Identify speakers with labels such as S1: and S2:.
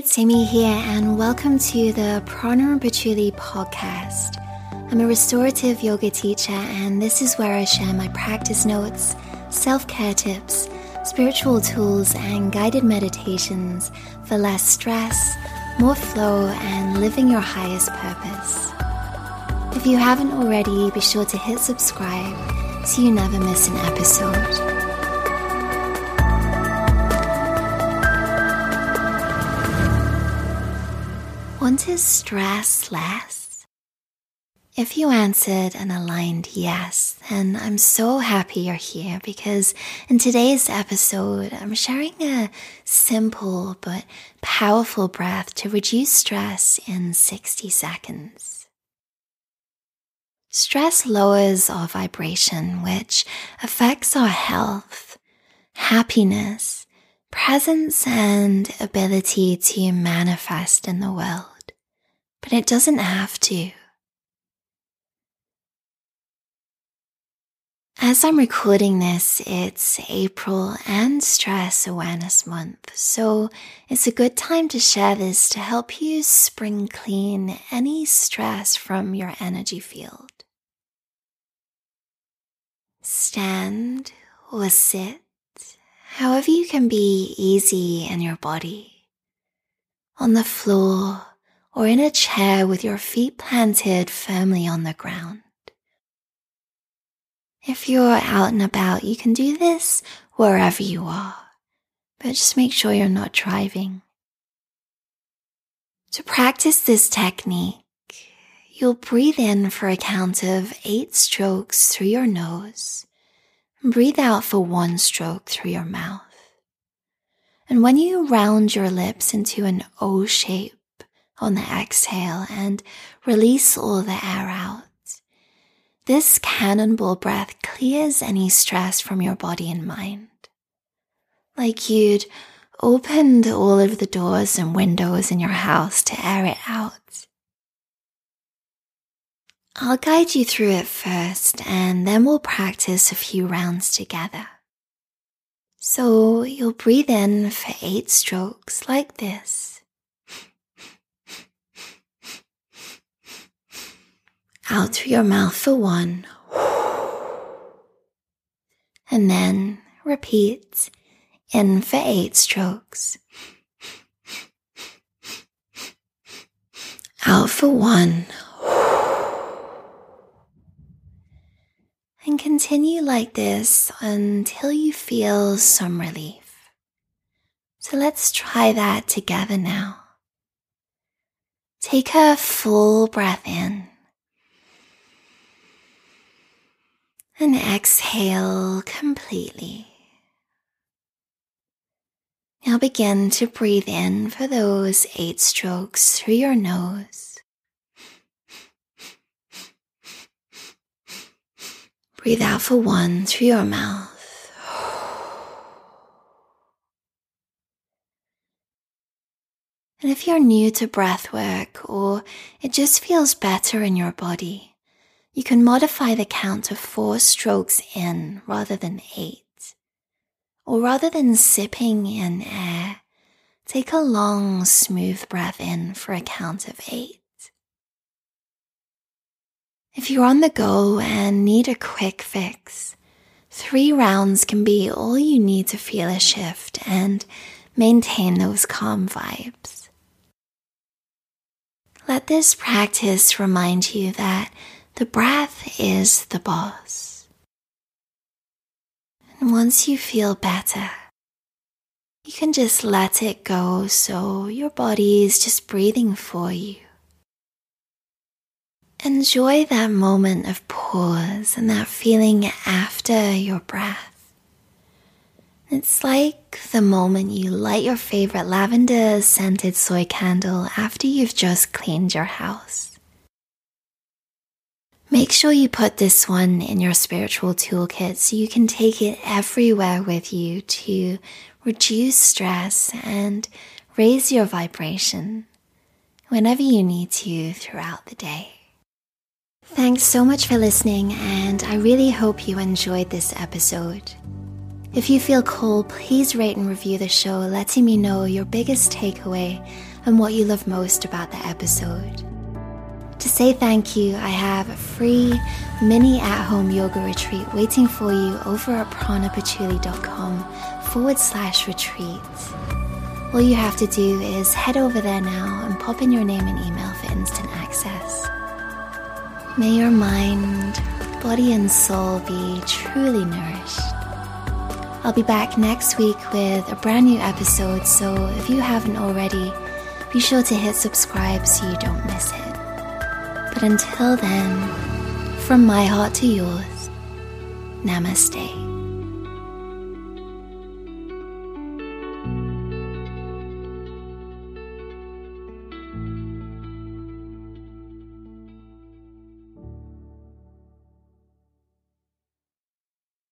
S1: it's Amy here, and welcome to the Prana Patchouli podcast. I'm a restorative yoga teacher, and this is where I share my practice notes, self care tips, spiritual tools, and guided meditations for less stress, more flow, and living your highest purpose. If you haven't already, be sure to hit subscribe so you never miss an episode. Want to stress less? If you answered an aligned yes, then I'm so happy you're here because in today's episode, I'm sharing a simple but powerful breath to reduce stress in 60 seconds. Stress lowers our vibration, which affects our health, happiness, presence, and ability to manifest in the world but it doesn't have to. As I'm recording this, it's April and Stress Awareness Month, so it's a good time to share this to help you spring clean any stress from your energy field. Stand or sit, however you can be easy in your body, on the floor or in a chair with your feet planted firmly on the ground. If you're out and about, you can do this wherever you are, but just make sure you're not driving. To practice this technique, you'll breathe in for a count of eight strokes through your nose and breathe out for one stroke through your mouth. And when you round your lips into an O shape, on the exhale and release all the air out. This cannonball breath clears any stress from your body and mind. Like you'd opened all of the doors and windows in your house to air it out. I'll guide you through it first and then we'll practice a few rounds together. So you'll breathe in for eight strokes like this. Out through your mouth for one. And then repeat in for eight strokes. Out for one. And continue like this until you feel some relief. So let's try that together now. Take a full breath in. And exhale completely. Now begin to breathe in for those eight strokes through your nose. Breathe out for one through your mouth. And if you're new to breath work or it just feels better in your body, you can modify the count to four strokes in rather than eight. Or rather than sipping in air, take a long, smooth breath in for a count of eight. If you're on the go and need a quick fix, three rounds can be all you need to feel a shift and maintain those calm vibes. Let this practice remind you that the breath is the boss. And once you feel better, you can just let it go so your body is just breathing for you. Enjoy that moment of pause and that feeling after your breath. It's like the moment you light your favorite lavender scented soy candle after you've just cleaned your house. Make sure you put this one in your spiritual toolkit so you can take it everywhere with you to reduce stress and raise your vibration whenever you need to throughout the day. Thanks so much for listening, and I really hope you enjoyed this episode. If you feel cool, please rate and review the show, letting me know your biggest takeaway and what you love most about the episode. To say thank you, I have a free mini at home yoga retreat waiting for you over at pranapatchouli.com forward slash retreat. All you have to do is head over there now and pop in your name and email for instant access. May your mind, body, and soul be truly nourished. I'll be back next week with a brand new episode, so if you haven't already, be sure to hit subscribe so you don't miss it. But until then, from my heart to yours, namaste.